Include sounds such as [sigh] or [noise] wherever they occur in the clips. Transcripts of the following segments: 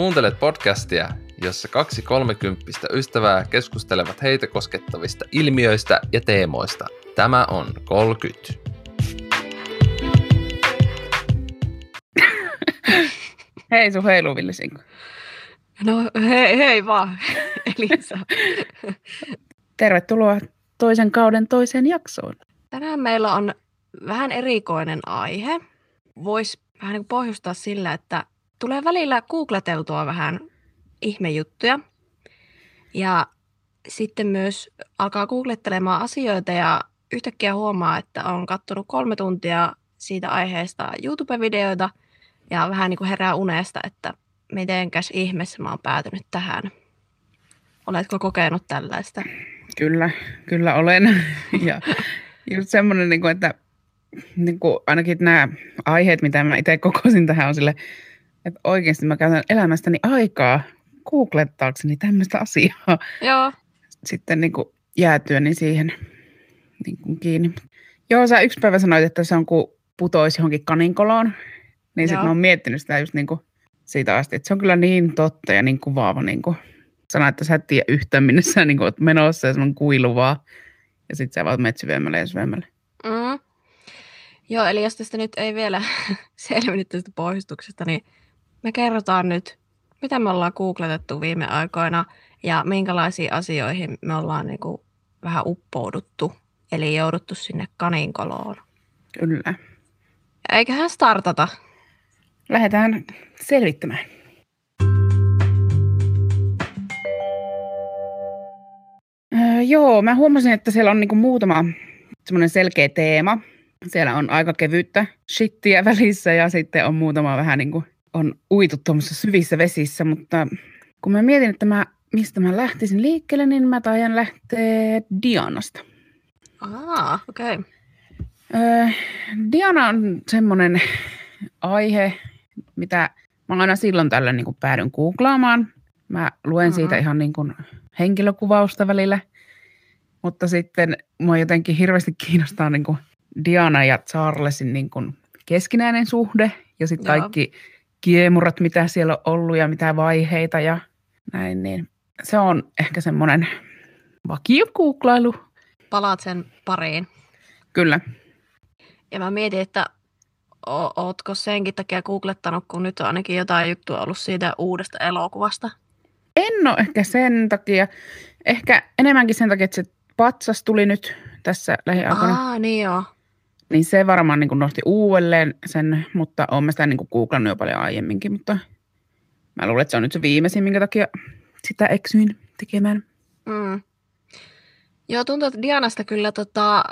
Kuuntelet podcastia, jossa kaksi kolmekymppistä ystävää keskustelevat heitä koskettavista ilmiöistä ja teemoista. Tämä on Kolkyt. [laughs] Hei sun heilu. No hei, hei vaan, [laughs] Elisa. Tervetuloa toisen kauden toiseen jaksoon. Tänään meillä on vähän erikoinen aihe. Voisi vähän niin pohjustaa sillä, että tulee välillä googleteltua vähän ihmejuttuja. Ja sitten myös alkaa googlettelemaan asioita ja yhtäkkiä huomaa, että on katsonut kolme tuntia siitä aiheesta YouTube-videoita ja vähän niin kuin herää unesta, että mitenkäs ihmeessä mä oon päätynyt tähän. Oletko kokenut tällaista? Kyllä, kyllä olen. [laughs] ja just semmoinen, niin että niin kuin ainakin nämä aiheet, mitä mä itse kokosin tähän, on sille, että oikeasti mä käytän elämästäni aikaa googlettaakseni tämmöistä asiaa. Joo. Sitten niin kuin jäätyäni siihen niin kuin kiinni. Joo, sä yksi päivä sanoit, että se on kuin putoisi johonkin kaninkoloon. Niin sitten mä oon miettinyt sitä just niin kuin siitä asti, että se on kyllä niin totta ja niin kuvaava niin kuin sana, että sä et tiedä yhtään, minne sä niin kuin, oot menossa ja on kuilu vaan. Ja sitten sä vaan menet syvemmälle ja syvemmälle. Mm. Joo, eli jos tästä nyt ei vielä [laughs] selvinnyt tästä pohjustuksesta, niin me kerrotaan nyt, mitä me ollaan googletettu viime aikoina ja minkälaisiin asioihin me ollaan niin kuin vähän uppouduttu, eli jouduttu sinne kaninkoloon. Kyllä. Eiköhän startata. Lähdetään selvittämään. Öö, joo, mä huomasin, että siellä on niinku muutama semmoinen selkeä teema. Siellä on aika kevyttä shittiä välissä ja sitten on muutama vähän niin kuin on uitu tuommoisissa syvissä vesissä, mutta kun mä mietin, että mä, mistä mä lähtisin liikkeelle, niin mä taian lähteä Dianasta. Ah, okei. Okay. Öö, Diana on semmoinen aihe, mitä mä aina silloin tällöin niin päädyn googlaamaan. Mä luen uh-huh. siitä ihan niin kuin henkilökuvausta välillä, mutta sitten mua jotenkin hirveästi kiinnostaa niin kuin Diana ja Charlesin niin kuin keskinäinen suhde ja sitten kaikki kiemurat, mitä siellä on ollut ja mitä vaiheita ja näin, niin se on ehkä semmoinen vakio googlailu. Palaat sen pariin. Kyllä. Ja mä mietin, että o- ootko senkin takia googlettanut, kun nyt on ainakin jotain juttua ollut siitä uudesta elokuvasta? En ole ehkä sen takia. Ehkä enemmänkin sen takia, että se patsas tuli nyt tässä lähiaikoina. Ah, niin joo. Niin se varmaan niin kuin nosti uudelleen sen, mutta olen mä sitä niin kuin googlannut jo paljon aiemminkin, mutta mä luulen, että se on nyt se viimeisin, minkä takia sitä eksyin tekemään. Mm. Joo, tuntuu, että Dianasta kyllä tota,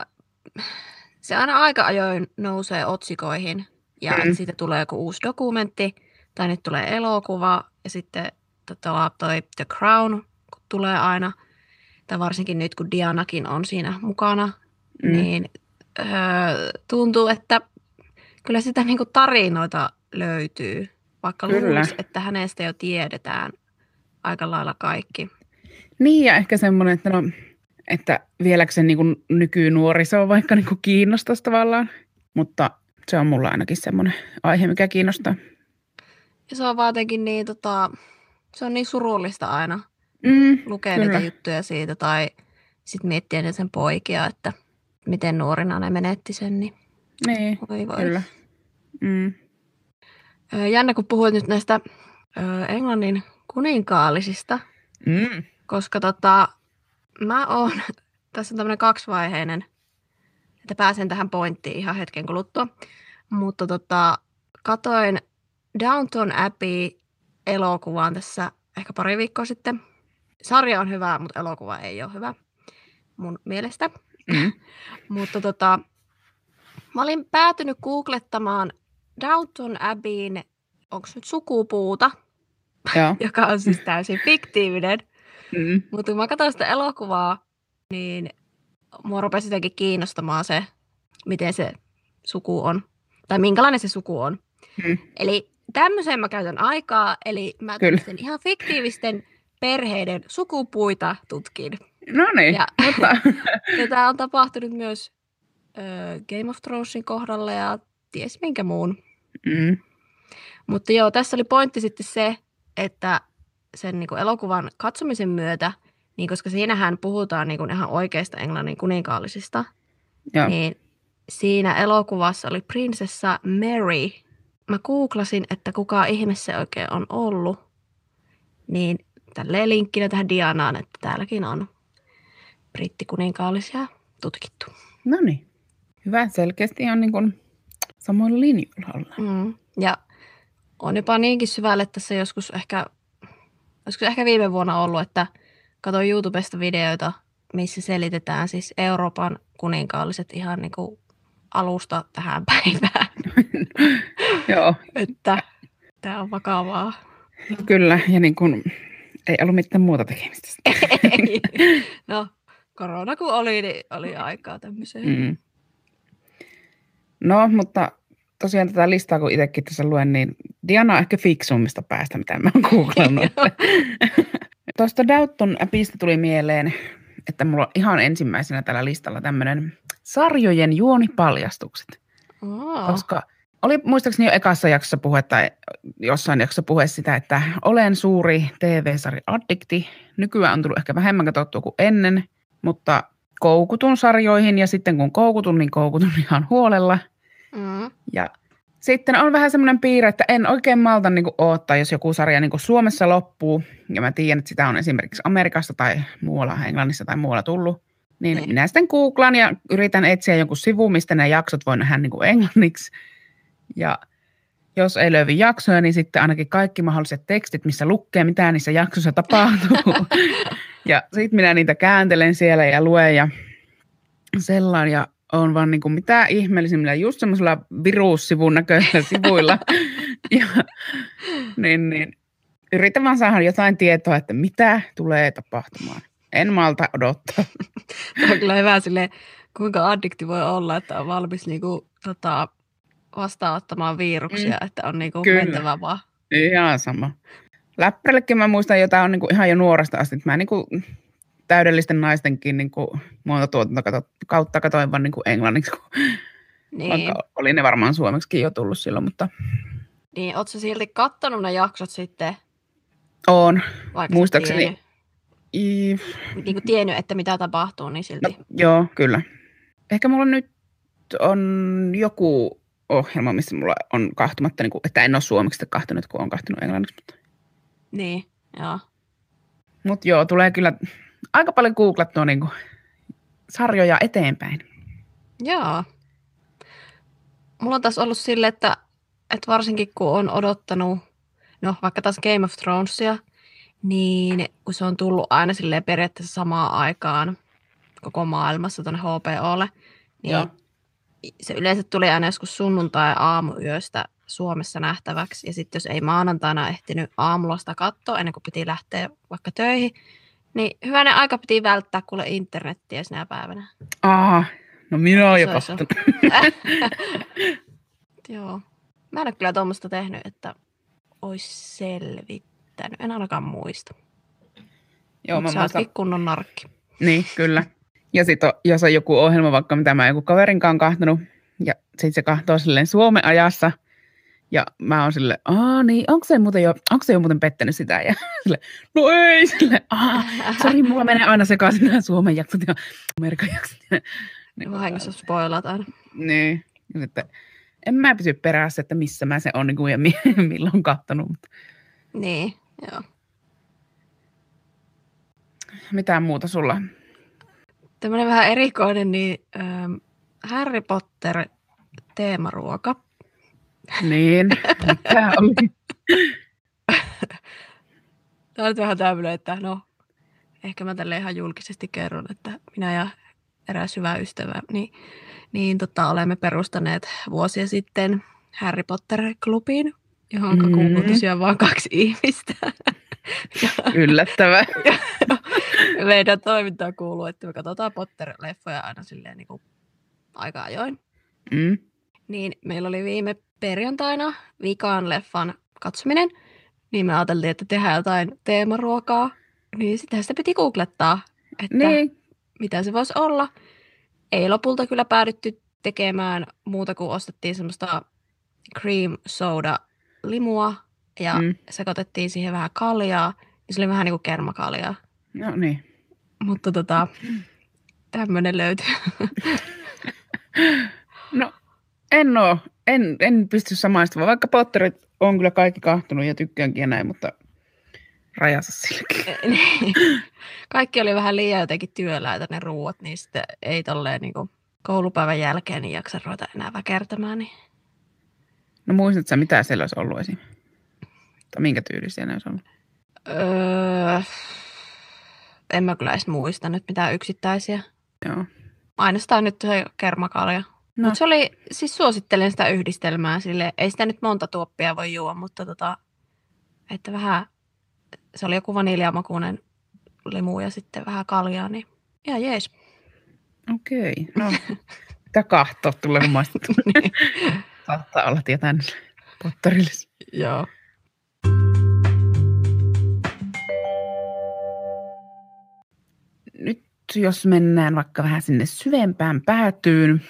se aina aika ajoin nousee otsikoihin ja mm. siitä tulee joku uusi dokumentti tai nyt tulee elokuva ja sitten tota, toi The Crown tulee aina, tai varsinkin nyt kun Dianakin on siinä mukana, mm. niin öö, tuntuu, että kyllä sitä niinku tarinoita löytyy, vaikka luulisi, että hänestä jo tiedetään aika lailla kaikki. Niin ja ehkä semmoinen, että no että vieläkö se niin nykynuoriso vaikka niin kuin kiinnostaisi tavallaan, mutta se on mulla ainakin semmoinen aihe, mikä kiinnostaa. Ja se on vaatenkin niin, tota, se on niin surullista aina mm, lukea kyllä. niitä juttuja siitä tai sitten miettiä niitä sen poikia, että miten nuorina ne menetti sen. Niin, niin voi voi. kyllä. Mm. Jännä, kun puhuit nyt näistä Englannin kuninkaallisista, mm. koska tota, mä oon, [laughs] tässä on tämmöinen kaksivaiheinen, että pääsen tähän pointtiin ihan hetken kuluttua. Mutta tota, katoin Downton Abbey elokuvaan tässä ehkä pari viikkoa sitten. Sarja on hyvä, mutta elokuva ei ole hyvä mun mielestä. Mm. mutta tota, mä olin päätynyt googlettamaan Downton Abbeyin, onko nyt sukupuuta, [laughs] joka on siis täysin fiktiivinen. Mm. Mutta kun mä katsoin sitä elokuvaa, niin mua rupesi jotenkin kiinnostamaan se, miten se suku on. Tai minkälainen se suku on. Mm. Eli tämmöiseen mä käytän aikaa, eli mä sen ihan fiktiivisten perheiden sukupuita tutkin. No niin, ja, mutta... [laughs] ja tämä on tapahtunut myös ö, Game of Thronesin kohdalla ja ties minkä muun. Mm. Mutta joo, tässä oli pointti sitten se, että sen niin kuin elokuvan katsomisen myötä, niin koska siinähän puhutaan niin kuin ihan oikeista englannin kuninkaallisista, Joo. niin siinä elokuvassa oli prinsessa Mary. Mä googlasin, että kuka ihme se oikein on ollut. Niin tälleen linkkinä tähän Dianaan, että täälläkin on brittikuninkaalisia tutkittu. No niin. Hyvä, selkeästi on niin kuin linjoilla ollaan. Mm. Ja on jopa niinkin syvälle tässä joskus ehkä, olisiko ehkä viime vuonna ollut, että katsoin YouTubesta videoita, missä selitetään siis Euroopan kuninkaalliset ihan niin kuin alusta tähän päivään. [laughs] Joo, että tämä on vakavaa. kyllä. Ja niin kuin, ei ollut mitään muuta tekemistä. [laughs] Ei. no, korona kun oli, niin oli aikaa tämmöiseen. Mm. No, mutta tosiaan tätä listaa, kun itsekin tässä luen, niin Diana on ehkä fiksummista päästä, mitä mä oon googlannut. [laughs] [laughs] Tuosta Downton appista tuli mieleen, että mulla on ihan ensimmäisenä tällä listalla tämmöinen sarjojen juonipaljastukset. Oh. Koska oli muistaakseni jo ekassa jaksossa puhe tai jossain jaksossa puhe sitä, että olen suuri TV-sari addikti. Nykyään on tullut ehkä vähemmän katsottua kuin ennen, mutta koukutun sarjoihin ja sitten kun koukutun, niin koukutun [laughs] ihan huolella. Mm. Ja sitten on vähän semmoinen piirre, että en oikein malta niin odottaa, jos joku sarja niin Suomessa loppuu. Ja mä tiedän, että sitä on esimerkiksi Amerikasta tai muualla, Englannissa tai muualla tullut. Niin Niin. minä sitten googlaan ja yritän etsiä jonkun sivu, mistä nämä jaksot voi nähdä niin englanniksi. Ja jos ei löydy jaksoja, niin sitten ainakin kaikki mahdolliset tekstit, missä lukee, mitä niissä jaksoissa tapahtuu. [laughs] [laughs] ja sitten minä niitä kääntelen siellä ja luen ja sellainen. Ja on vaan niin kuin mitä ihmeellisimmillä, just semmoisilla virussivun näköisillä sivuilla. [laughs] ja, niin, niin, yritän vaan saada jotain tietoa, että mitä tulee tapahtumaan. En malta odottaa. [laughs] Tämä on kyllä hyvä silleen, kuinka addikti voi olla, että on valmis niinku, tota, vastaanottamaan viruksia, mm. että on niinku Kyllä. mentävä vaan. Ihan sama. Läppärillekin mä muistan, jota on niinku ihan jo nuoresta asti. Mä niinku täydellisten naistenkin niinku muototuotanto kautta katoin vaan niinku englanniksi, kun Niin, vaikka oli ne varmaan suomeksikin jo tullut silloin, mutta niin ootko silti kattonut ne jaksot sitten, on. vaikka Muistaakseni- tiennyt, I, niinku tiennyt, että mitä tapahtuu, niin silti. no, joo, kyllä. Ehkä mulla nyt on joku ohjelma, missä mulla on kahtumatta, niin kuin, että en ole suomeksi kahtunut, kun on kahtunut englanniksi. Mutta, Niin, joo. mutta joo, tulee kyllä aika paljon googlattua niin kuin, sarjoja eteenpäin. Joo. Mulla on taas ollut sille, että, että varsinkin kun on odottanut, no vaikka taas Game of Thronesia, niin kun se on tullut aina silleen periaatteessa samaan aikaan koko maailmassa tuonne HBOlle, niin Joo. se yleensä tuli aina joskus sunnuntai aamuyöstä Suomessa nähtäväksi. Ja sitten jos ei maanantaina ehtinyt aamulla sitä katsoa ennen kuin piti lähteä vaikka töihin, niin hyvänen aika piti välttää kuule internettiä sinä päivänä. Aa, no minä olen jo kattonut. [laughs] Joo. Mä en ole kyllä tuommoista tehnyt, että olisi selvittänyt. En ainakaan muista. Joo, mä Mut sä muistan. kunnon narkki. Niin, kyllä. Ja sitten jos on joku ohjelma, vaikka mitä mä joku kaverinkaan kahtonut, ja sitten se kahtoo silleen Suomen ajassa, ja mä oon sille, aa niin, onko se, muuten jo, onko se jo muuten pettänyt sitä? Ja [laughs] sille, no ei, sille, aa, sori, mulla menee aina sekaisin nämä Suomen jaksot ja Amerikan jaksot. [laughs] Niin, Vahingossa spoilaat aina. Niin, ja sitten en mä pysy perässä, että missä mä se on niin kuin, ja mi- [laughs] milloin kahtonut. Mutta Niin, joo. mitään muuta sulla? Tämmöinen vähän erikoinen, niin ähm, Harry Potter teemaruoka. Niin, oli? [laughs] Tämä on nyt vähän tämmöinen, että no, ehkä mä tälle ihan julkisesti kerron, että minä ja eräs hyvä ystävä, niin, niin tota, olemme perustaneet vuosia sitten Harry Potter-klubin, johon Mhm. kuuluu tosiaan vain kaksi ihmistä. ja [laughs] Yllättävää. [laughs] meidän toimintaan kuuluu, että me katsotaan Potter-leffoja aina silleen niin kuin aika ajoin. Mm. Niin meillä oli viime perjantaina vikaan leffan katsominen, niin me ajateltiin, että tehdään jotain teemaruokaa. Niin sitä sitä piti googlettaa, että Niin, mitä se voisi olla. Ei lopulta kyllä päädytty tekemään muuta kuin ostettiin semmoista cream soda limua ja mm. sekoitettiin siihen vähän kaljaa. Ja se oli vähän niin kuin kermakaljaa. No niin. Mutta tota, tämmöinen löytyy. [laughs] no, en oo. En, en pysty samaistumaan, vaikka Potterit on kyllä kaikki kahtunut ja tykkäänkin ja näin, mutta rajassa silläkin. [laughs] Niin. kaikki oli vähän liian jotenkin työläitä ne ruuat, niin sitten ei tolleen niin kuin koulupäivän jälkeen niin jaksa ruveta enää väkertämään. Niin. No muistatko mitä siellä olisi ollut esim? Tai minkä tyylisiä ne olisi ollut? Öö, en mä kyllä edes muista nyt mitään yksittäisiä. Joo. Ainoastaan nyt se kermakalja. No. Mut se oli, siis suosittelen sitä yhdistelmää sille, ei sitä nyt monta tuoppia voi juoda, mutta tota, että vähän, se oli joku vaniljamakuinen limu ja sitten vähän kaljaa, niin ihan jees. Okei, no [laughs] mitä kahtoa tulee maistettu. [laughs] niin. Saattaa olla tietää potterille. Joo. Nyt jos mennään vaikka vähän sinne syvempään päätyyn,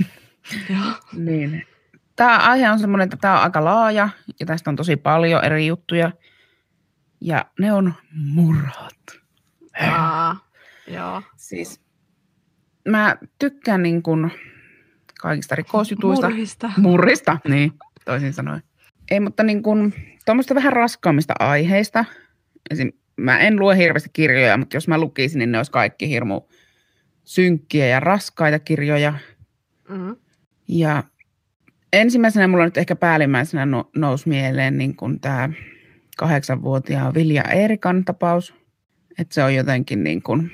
niin tämä aihe on semmoinen, että tämä on aika laaja ja tästä on tosi paljon eri juttuja. Ja ne on murhat. Aa, joo. Siis mä tykkään niin kuin kaikista rikosjutuista. Murhista. Murrista, niin toisin sanoen. Ei, mutta niin kuin tuommoista vähän raskaammista aiheista. Esim, mä en lue hirveästi kirjoja, mutta jos mä lukisin, niin ne olisi kaikki hirmu synkkiä ja raskaita kirjoja. Mm-hmm. Ja ensimmäisenä mulla nyt ehkä päällimmäisenä no, nousi mieleen niin kuin tämä kahdeksanvuotiaan Vilja Eerikan tapaus. Että se on jotenkin niin kuin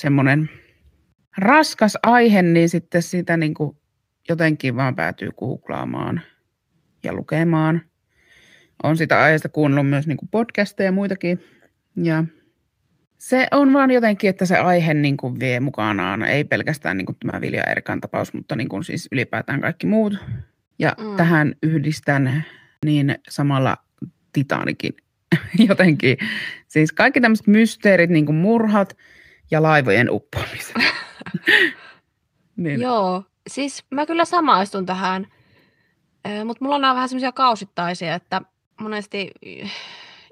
semmoinen raskas aihe, niin sitten sitä niin kuin jotenkin vaan päätyy googlaamaan ja lukemaan. On sitä aiheesta kuunnellut myös niin kuin podcasteja ja muitakin. Ja se on vaan jotenkin, että se aihe niin kuin vie mukanaan, ei pelkästään niin kuin tämä Vilja Erikan tapaus, mutta niin kuin siis ylipäätään kaikki muut. Ja mm. tähän yhdistän niin samalla Titanikin [laughs] jotenkin. Siis kaikki tämmöiset mysteerit, niin kuin murhat ja laivojen uppoamiset. [laughs] niin. Joo, siis mä kyllä samaistun tähän, mutta mulla on nämä vähän semmoisia kausittaisia, että monesti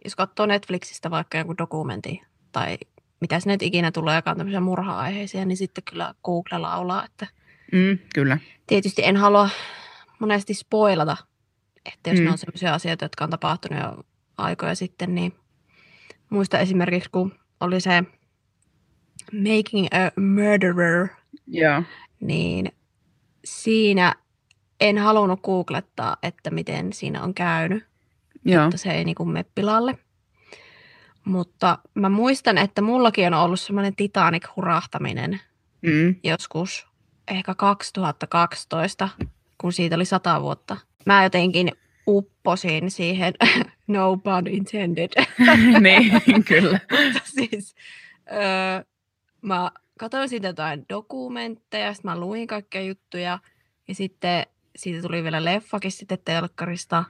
jos katsoo Netflixistä vaikka joku dokumentti tai mitä sinne ikinä tulee, joka on tämmöisiä murha-aiheisia, niin sitten kyllä Google laulaa, että mm, kyllä. tietysti en halua monesti spoilata, että jos mm. ne on sellaisia asioita, jotka on tapahtunut jo aikoja sitten, niin muista esimerkiksi, kun oli se Making a Murderer, yeah. niin siinä en halunnut googlettaa, että miten siinä on käynyt, Joo. että se ei niin kuin mene pilalle. Mutta mä muistan, että mullakin on ollut semmoinen Titanic-hurahtaminen mm. joskus ehkä 2012, kun siitä oli sata vuotta. Mä jotenkin upposin siihen, [laughs] no pun intended. [laughs] niin, kyllä. [laughs] Mutta siis öö, mä katsoin siitä jotain dokumentteja, sitten mä luin kaikkia juttuja ja sitten siitä tuli vielä leffakin sitten telkkarista.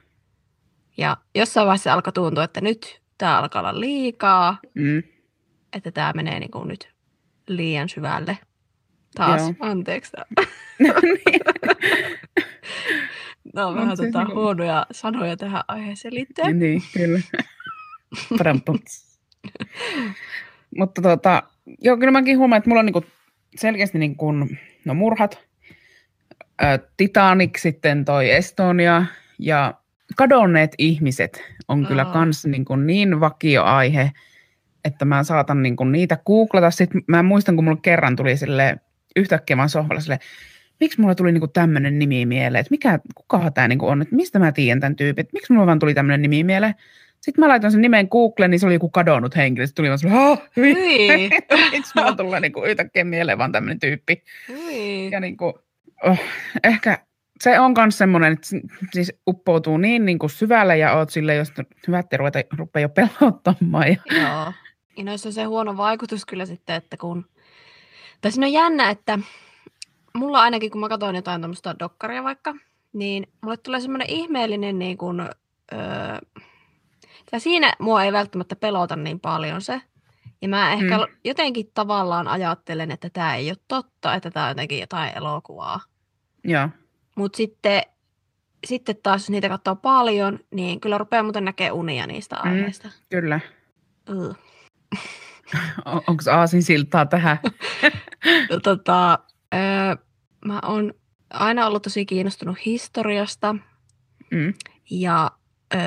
Ja jossain vaiheessa alkoi tuntua, että nyt tämä alkaa olla liikaa, mm. että tämä menee niin kuin nyt liian syvälle. Taas, Joo. anteeksi. [laughs] no on vähän tota, niin... huonoja sanoja tähän aiheeseen liittyen. Niin, kyllä. [laughs] Mutta tota, joo, kyllä mäkin huomaan, että mulla on niinku selkeästi niin kuin, no murhat, ää, Titanic sitten toi Estonia ja kadonneet ihmiset on kyllä oh. kans niin, kuin niin vakio aihe, että mä saatan niin kuin niitä googlata. Sitten mä muistan, kun mulla kerran tuli sille yhtäkkiä vaan sohvalla sille, miksi mulla tuli niinku tämmöinen nimi mieleen, että mikä, kuka tämä niinku on, että mistä mä tiedän tämän tyypin, että miksi mulla vaan tuli tämmöinen nimi mieleen. Sitten mä laitoin sen nimen Googleen, niin se oli joku kadonnut henkilö. Sitten tuli vaan sellainen, [laughs] miksi mulla tulee niinku yhtäkkiä mieleen vaan tämmöinen tyyppi. Hyi. Ja niinku, oh, ehkä se on myös semmoinen, että siis uppoutuu niin, niin kuin syvälle ja oot sille, jos hyvät ruveta, rupeaa jo pelottamaan. Ja... Joo. Ja noissa on se huono vaikutus kyllä sitten, että kun... Tai siinä on jännä, että mulla ainakin, kun mä katsoin jotain tämmöistä dokkaria vaikka, niin mulle tulee semmoinen ihmeellinen niin kuin, öö, ja siinä mua ei välttämättä pelota niin paljon se. Ja mä ehkä mm. jotenkin tavallaan ajattelen, että tämä ei ole totta, että tämä on jotenkin jotain elokuvaa. Joo. Mutta sitten sitten taas, jos niitä katsoo paljon, niin kyllä rupeaa muuten näkee unia niistä Mm. aiheista. Kyllä. Mm. On, Onko aasin siltaa tähän? [laughs] [laughs] No, tota, öö, mä oon aina ollut tosi kiinnostunut historiasta Mm. ja öö,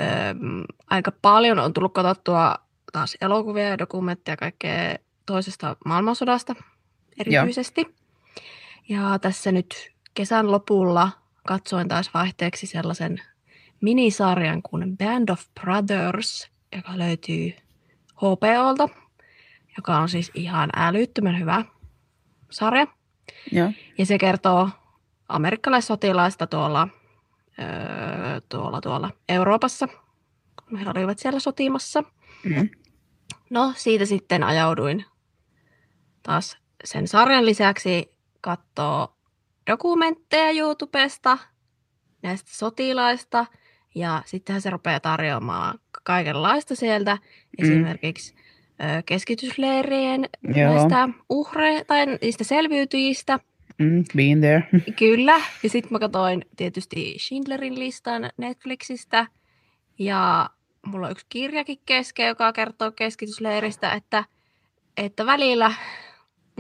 aika paljon on tullut katsottua taas elokuvia ja dokumentteja kaikkea toisesta maailmansodasta erityisesti. Ja tässä nyt kesän lopulla katsoin taas vaihteeksi sellaisen minisarjan kuin Band of Brothers, joka löytyy HBOlta, joka on siis ihan älyttömän hyvä sarja. Joo. Ja se kertoo amerikkalaissotilaista tuolla, öö, tuolla, tuolla Euroopassa, kun he olivat siellä sotimassa. Mm. No, siitä sitten ajauduin taas sen sarjan lisäksi katsoo dokumentteja YouTubesta näistä sotilaista. Ja sittenhän se rupeaa tarjoamaan kaikenlaista sieltä. Mm. Esimerkiksi ö, keskitysleirien Joo. näistä uhreista tai niistä selviytyjistä. Mm. Been there. [laughs] Kyllä. Ja sitten mä katsoin tietysti Schindlerin listan Netflixistä. Ja mulla on yksi kirjakin kesken, joka kertoo keskitysleiristä, että, että välillä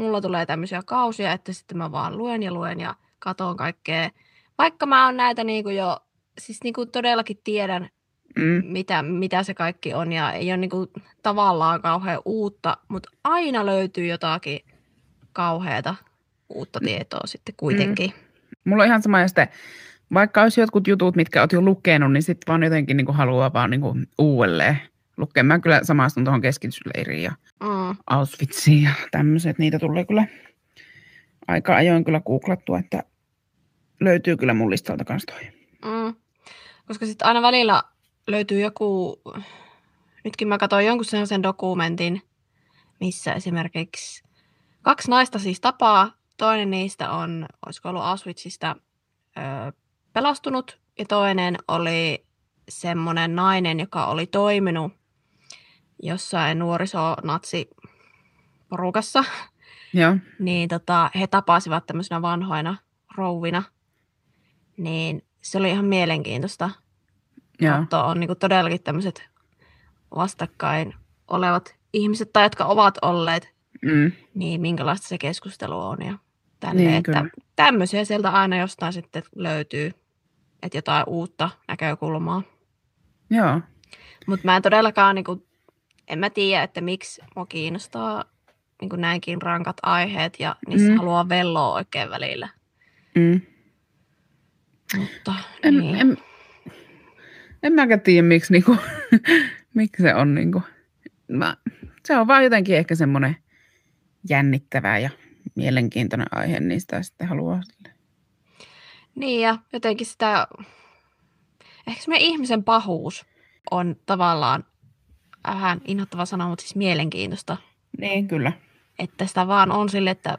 mulla tulee tämmöisiä kausia, että sitten mä vaan luen ja luen ja katon kaikkea. Vaikka mä oon näitä niin kuin jo, siis niin kuin todellakin tiedän, Mm. mitä, mitä se kaikki on ja ei ole niin kuin tavallaan kauhean uutta, mutta aina löytyy jotakin kauheata uutta tietoa sitten kuitenkin. Mulla on ihan sama, ja sitten vaikka olisi jotkut jutut, mitkä olet jo lukenut, niin sitten vaan jotenkin niin kuin haluaa vaan niin kuin uudelleen lukea. Mä kyllä samastun tuohon keskitysleiriin ja Mm. Auschwitziin ja tämmöiset. Niitä tulee kyllä aika ajoin kyllä googlattua, että löytyy kyllä mun listalta kanssa toi. Mm. Koska sitten aina välillä löytyy joku, nytkin mä katsoin jonkun sellaisen dokumentin, missä esimerkiksi kaksi naista siis tapaa. Toinen niistä on, olisiko ollut Auschwitzista ö, pelastunut, ja toinen oli semmoinen nainen, joka oli toiminut jossain nuoriso-natsi-porukassa, Joo. niin tota, he tapasivat tämmöisenä vanhoina rouvina. Niin se oli ihan mielenkiintoista Joo. katsoa. On niin todellakin tämmöiset vastakkain olevat ihmiset, tai jotka ovat olleet, Mm. niin minkälaista se keskustelu on. Ja tänne, Niin, että kyllä. tämmöisiä sieltä aina jostain sitten löytyy, että jotain uutta näkökulmaa. Joo. Mutta mä en todellakaan, niin kuin, en mä tiedä, että miksi mua kiinnostaa niin kuin näinkin rankat aiheet ja niissä Mm. haluaa velloa oikein välillä. Mm. Mutta En, niin. en, en mäkään tiedä, miksi, niinku, [laughs] miksi se on. Niinku, mä, se on vaan jotenkin ehkä semmoinen jännittävä ja mielenkiintoinen aihe, niin sitä sitten haluaa sille. Niin ja jotenkin sitä, ehkä semmoinen ihmisen pahuus on tavallaan vähän inhottava sana, mutta siis mielenkiintoista. Niin, kyllä. Että sitä vaan on sille, että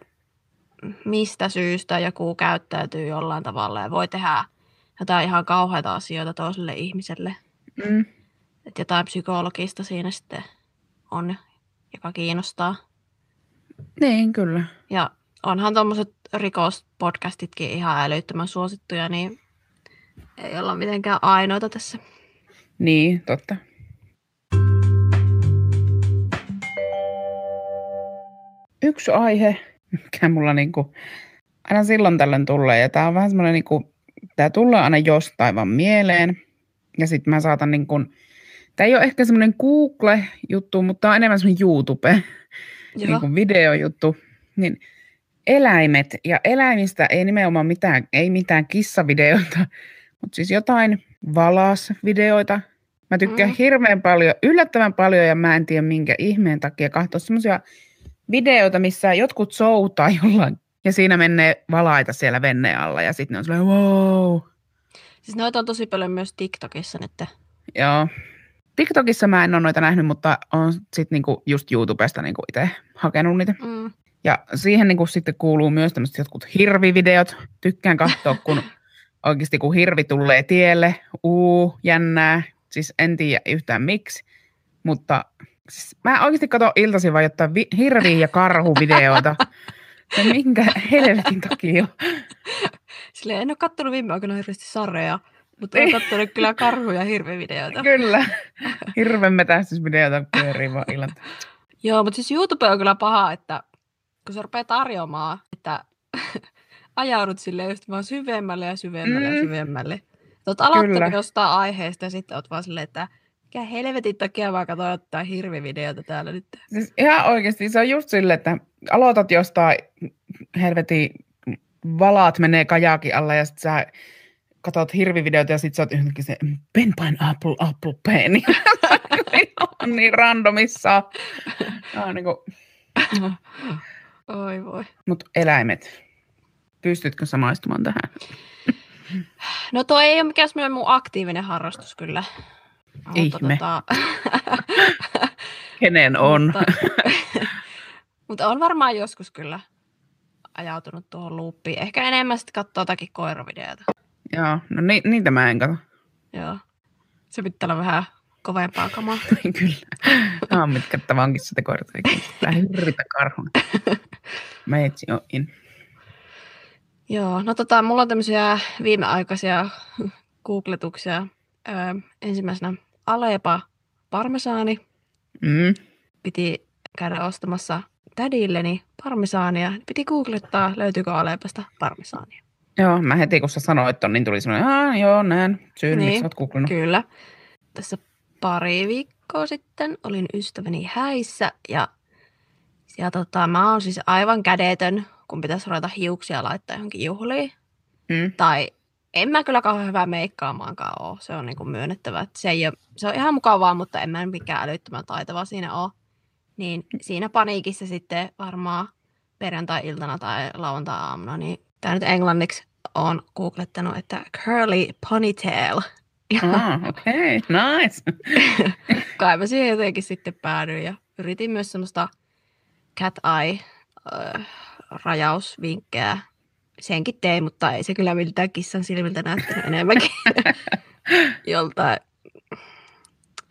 mistä syystä joku käyttäytyy jollain tavalla ja voi tehdä jotain ihan kauheita asioita toiselle ihmiselle. Mm. Että jotain psykologista siinä sitten on, joka kiinnostaa. Niin, kyllä. Ja onhan tuommoiset rikospodcastitkin ihan älyttömän suosittuja, niin ei olla mitenkään ainoita tässä. Niin, totta. Yksi aihe, mikä mulla niinku aina silloin tällöin tulee, ja tämä on vähän semmoinen, niinku, tämä tulee aina jostain vaan mieleen, ja sitten mä saatan niinku, tämä ei ole ehkä semmoinen Google-juttu, mutta tämä on enemmän semmoinen YouTube, [laughs] Joo. niin kuin videojuttu, niin eläimet, ja eläimistä ei nimenomaan mitään, ei mitään kissavideoita, mutta siis jotain valasvideoita. Mä tykkään mm. hirveän paljon, yllättävän paljon, ja mä en tiedä minkä ihmeen takia katsoa semmoisia videoita, missä jotkut soutaa [laughs] jollain, ja siinä menee valaita siellä venneen alla, ja sitten ne on sellainen, wow. Siis noita on tosi paljon myös TikTokissa nyt. Joo. TikTokissa mä en ole noita nähnyt, mutta on sitten niinku just YouTubesta niinku itse hakenut niitä. Mm. Ja siihen niin kuin sitten kuuluu myös tämmöiset jotkut hirvivideot. Tykkään katsoa, kun [laughs] oikeasti kun hirvi tulee tielle, uu, jännää. Siis en tiedä yhtään miksi, mutta siis mä oikeasti katson iltaisin vaan jotain vi- hirvi- ja karhuvideoita. [laughs] Ja minkä helvetin takia? Silleen en ole kattonut viime aikoina hirveästi sarjoja. Mutta olen katsonut kyllä karhuja ja hirvivideoita. Kyllä. [laughs] Hirven metästysvideoita pyörii vaan illan. Joo, mutta siis YouTube on kyllä paha, että kun se rupeaa tarjoamaan, että [laughs] ajaudut sille just vaan syvemmälle ja syvemmälle mm. ja syvemmälle. Olet aloittanut jostain aiheesta ja sitten olet vaan silleen, että mikä helvetin takia vaan katsoa jotain hirvivideota täällä nyt. Siis ihan oikeasti se on just silleen, että aloitat jostain helvetin valaat menee kajakin alla ja sitten sä katsot hirvivideoita ja sitten sä oot yhdenkin se pen pine apple apple pen. [laughs] on niin randomissa. Ah, niin kuin... Oi voi. Mutta eläimet, pystytkö samaistumaan tähän? No toi ei ole mikään semmoinen mun aktiivinen harrastus kyllä. Ihme. Tota... [laughs] Kenen on? mutta, [laughs] mutta on varmaan joskus kyllä ajautunut tuohon luuppiin. Ehkä enemmän sitten katsoo jotakin koiravideoita. Joo, no ni- niitä mä en katso. Joo. Se pitää olla vähän kovempaa kamaa. [laughs] Kyllä. Nämä on mitkä vankissa sitä koirat. Vähän hyrritä karhun. Mä etsin jo in. Joo, no tota, mulla on tämmöisiä viimeaikaisia googletuksia. Öö, ensimmäisenä Alepa parmesaani. Mm. Piti käydä ostamassa tädilleni parmesaania. Piti googlettaa, löytyykö Alepasta parmesaania. Joo, mä heti kun sä sanoit ton, niin tuli semmoinen, joo, näen, syyn, niin, miksi oot. Kyllä. Tässä pari viikkoa sitten olin ystäväni häissä ja, ja tota, mä oon siis aivan kädetön, kun pitäisi ruveta hiuksia laittaa johonkin juhliin. Mm. Tai en mä kyllä kauhean hyvää meikkaamaankaan ole, se on niin kuin myönnettävä. Että se, ei ole, se on ihan mukavaa, mutta en mä mikään älyttömän taitava siinä ole. Niin siinä paniikissa sitten varmaan perjantai-iltana tai lauantai-aamuna, niin tämä nyt englanniksi on googlettanut, että curly ponytail. Ah, okei, okay. nice. [laughs] Kai mä siihen jotenkin sitten päädyin ja yritin myös semmoista cat eye äh, rajausvinkkejä. Senkin tein, mutta ei se kyllä miltään kissan silmiltä näyttänyt enemmänkin [laughs] joltain.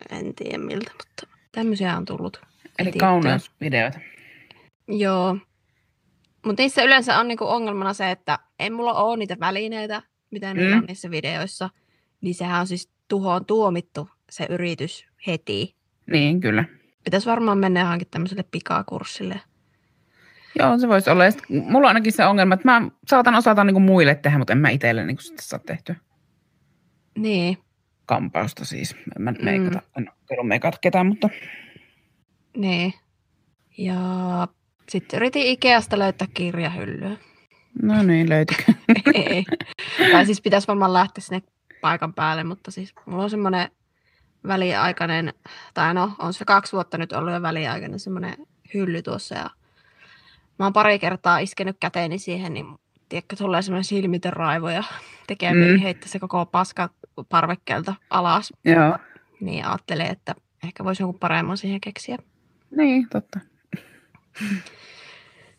En tiedä miltä, mutta tämmöisiä on tullut. Eli kauneusvideoita. Joo. Mutta niissä yleensä on niinku ongelmana se, että en mulla ole niitä välineitä, mitä mm. on niissä videoissa. Niin sehän on siis tuhoon tuomittu se yritys heti. Niin, kyllä. Pitäisi varmaan mennä johonkin tämmöiselle pikakurssille. Joo, se voisi olla. Ja sit, mulla on ainakin se ongelma, että mä saatan osata niinku muille tehdä, mutta en mä itselle niinku sitten saa tehtyä. Niin. Kampausta siis. En mä meikata, mm. en ole meikata ketään, mutta... Niin. Ja sitten yritin Ikeasta löytää kirjahyllyä. No niin, löytykö? [laughs] Ei. Tai siis pitäisi varmaan lähteä sinne paikan päälle, mutta siis mulla on semmoinen väliaikainen, tai no, on se kaksi vuotta nyt ollut jo väliaikainen semmoinen hylly tuossa ja mä oon pari kertaa iskenyt käteeni siihen, niin tiedätkö, tulee semmoinen silmitön raivo ja [laughs] tekee mm. heittää se koko paska parvekkeelta alas. Joo. Niin ajattelin, että ehkä voisi joku paremman siihen keksiä. Niin, totta.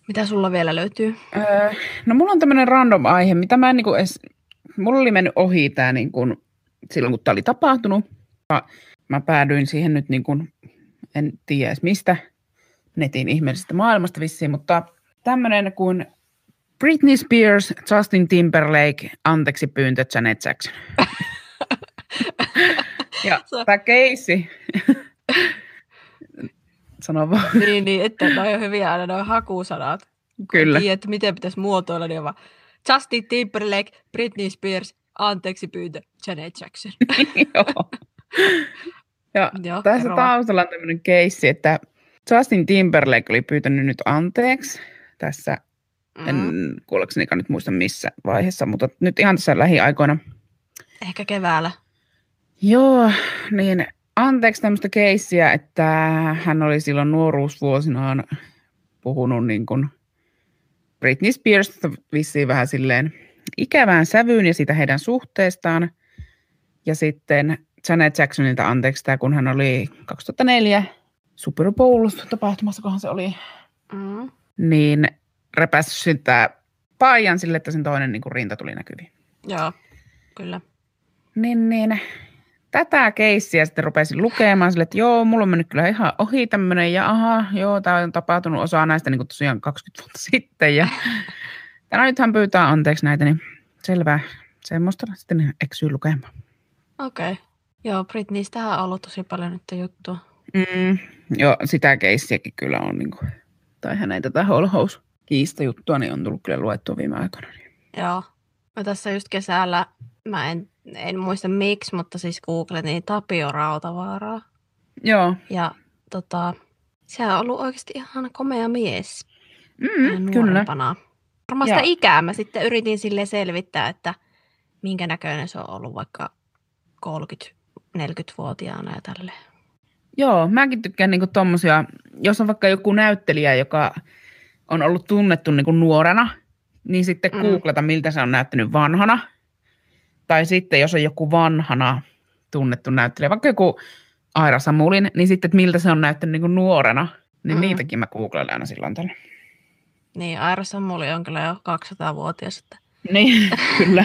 Mitä sulla vielä löytyy? Öö, no mulla on tämmöinen random aihe, mitä mä en niinku edes, mulla oli mennyt ohi tää niin kuin, silloin kun tää oli tapahtunut. Mä päädyin siihen nyt niin kuin, en tiedä edes mistä, netin ihmeellisestä maailmasta vissiin, mutta tämmöinen kuin Britney Spears, Justin Timberlake, anteeksi pyyntö Janet Jackson. [laughs] ja tämä keissi, sano vaan. niin, niin, että ne on hyviä aina nuo hakusanat. Kyllä. Niin, että miten pitäisi muotoilla, niin vaan Justin Timberlake, Britney Spears, anteeksi pyyntö, Janet Jackson. [laughs] Joo. Ja Joo, tässä taustalla on tämmöinen keissi, että Justin Timberlake oli pyytänyt nyt anteeksi tässä, mm. en kuulekseni nyt muista missä vaiheessa, mutta nyt ihan tässä lähiaikoina. Ehkä keväällä. Joo, niin anteeksi tämmöistä keissiä, että hän oli silloin nuoruusvuosinaan puhunut niin kuin Britney Spearsista vissiin vähän silleen ikävään sävyyn ja siitä heidän suhteestaan. Ja sitten Janet Jacksonilta anteeksi tämä, kun hän oli 2004 Super Bowl-tapahtumassa, kunhan se oli, mm. niin repässyt sitä paijan sille, että sen toinen niin kuin rinta tuli näkyviin. Joo, kyllä. Niin, niin tätä keissiä sitten rupesin lukemaan sille, että joo, mulla on mennyt kyllä ihan ohi tämmöinen ja aha, joo, tämä on tapahtunut osa näistä niin kuin tosiaan 20 vuotta [laughs] sitten ja [laughs] tänä nyt hän pyytää anteeksi näitä, niin selvä. semmoista sitten eksyy lukemaan. Okei. Okay. Joo, Britneystähän on ollut tosi paljon nyt juttua. Mm, joo, sitä keissiäkin kyllä on, niin kuin, tai hänen tätä holhous kiista juttua, niin on tullut kyllä luettua viime aikoina. Niin. Joo. Mä tässä just kesällä, mä en, en muista miksi, mutta siis googletin Tapio Rautavaaraa. Joo. Ja tota, se on ollut oikeasti ihan komea mies. Mm, kyllä. Varmaan sitä ikää mä sitten yritin sille selvittää, että minkä näköinen se on ollut vaikka 30-40-vuotiaana ja tälleen. Joo, mäkin tykkään niinku tommosia, jos on vaikka joku näyttelijä, joka on ollut tunnettu niinku nuorena, niin sitten mm. googlata, miltä se on näyttänyt vanhana. Tai sitten, jos on joku vanhana tunnettu näyttelijä, vaikka joku Aira Samulin, niin sitten, että miltä se on näyttänyt niinku nuorena, niin mm. niitäkin mä googlaan aina silloin tällä. Niin, Aira Samuli on kyllä jo 200-vuotias. Että... Niin, [laughs] kyllä.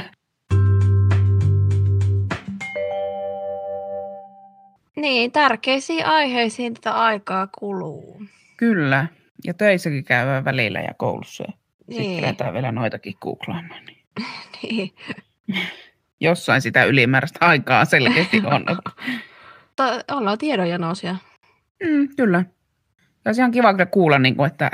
Niin, tärkeisiin aiheisiin tätä aikaa kuluu. Kyllä. Ja töissäkin käydään välillä ja koulussa. Ja niin. Sitten vielä noitakin googlaamaan. Niin. [laughs] niin. [laughs] Jossain sitä ylimääräistä aikaa selkeästi on. [laughs] Ta- ollaan tiedonjanoisia. Mm, kyllä. Ja se on kiva kyllä kuulla, niin kuin, että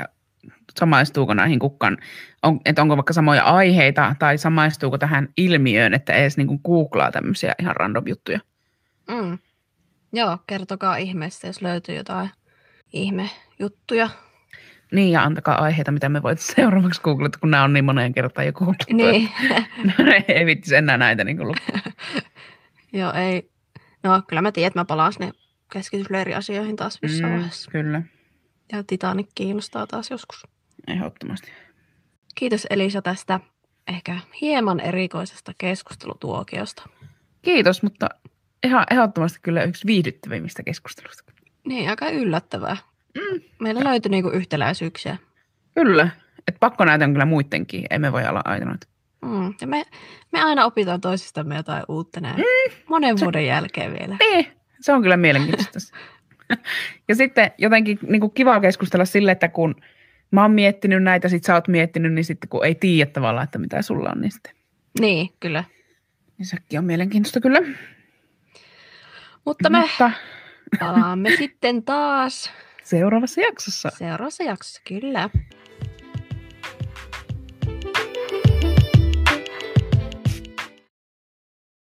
samaistuuko näihin kukkaan, on, että onko vaikka samoja aiheita tai samaistuuko tähän ilmiöön, että edes niin kuin googlaa tämmöisiä ihan random juttuja. Mm. Joo, kertokaa ihmeessä, jos löytyy jotain ihmejuttuja. Niin, ja antakaa aiheita, mitä me voit seuraavaksi googlata, kun nämä on niin moneen kertaan jo googlattu. Niin. [laughs] ei vittisi enää näitä niin [laughs] Joo, ei. No, kyllä mä tiedän, että mä palaan sinne keskitysleiriasioihin taas jossain mm, vaiheessa. Kyllä. Ja Titanic kiinnostaa taas joskus. Ehdottomasti. Kiitos Elisa tästä ehkä hieman erikoisesta keskustelutuokiosta. Kiitos, mutta ihan ehdottomasti kyllä yksi viihdyttävimmistä keskustelusta. Niin, aika yllättävää. Mm. Meillä löytyi niinku yhtäläisyyksiä. Kyllä. Et pakko näitä on kyllä muidenkin. Emme voi olla ainoita. Mm. Ja me, me aina opitaan toisistamme jotain uutta näin. Mm. Monen se, vuoden jälkeen vielä. Niin, se on kyllä mielenkiintoista. [laughs] [laughs] ja sitten jotenkin niin kuin kiva keskustella sille, että kun mä oon miettinyt näitä, sit sä oot miettinyt, niin sitten kun ei tiedä tavallaan, että mitä sulla on, niin sitten. Niin, kyllä. Niin sekin on mielenkiintoista kyllä. Mutta me Mutta... palaamme sitten taas. Seuraavassa jaksossa. Seuraavassa jaksossa, kyllä.